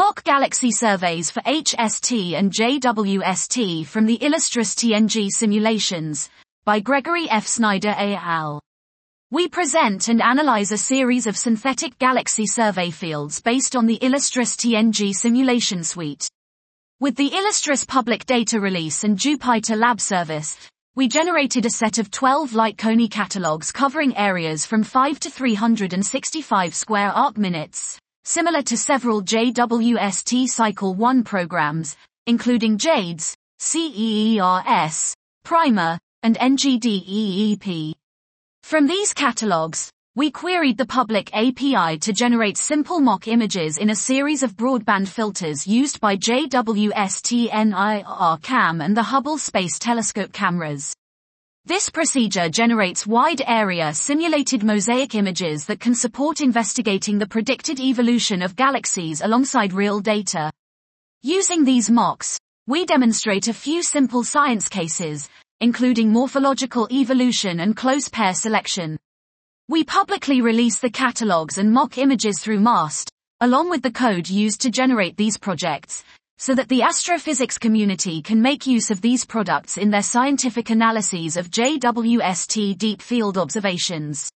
Mock galaxy surveys for HST and JWST from the Illustris TNG simulations by Gregory F. Snyder al. We present and analyze a series of synthetic galaxy survey fields based on the Illustris TNG simulation suite. With the Illustris public data release and Jupyter Lab service, we generated a set of 12 lightcone catalogs covering areas from 5 to 365 square arc minutes similar to several JWST Cycle 1 programs, including JADES, CEERS, Primer, and NGDEEP. From these catalogs, we queried the public API to generate simple mock images in a series of broadband filters used by JWST NIR CAM and the Hubble Space Telescope cameras. This procedure generates wide area simulated mosaic images that can support investigating the predicted evolution of galaxies alongside real data. Using these mocks, we demonstrate a few simple science cases, including morphological evolution and close pair selection. We publicly release the catalogs and mock images through MAST, along with the code used to generate these projects, so that the astrophysics community can make use of these products in their scientific analyses of JWST deep field observations.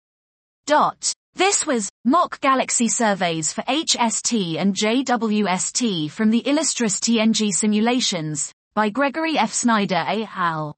Dot. This was mock galaxy surveys for HST and JWST from the Illustris TNG simulations by Gregory F. Snyder et al.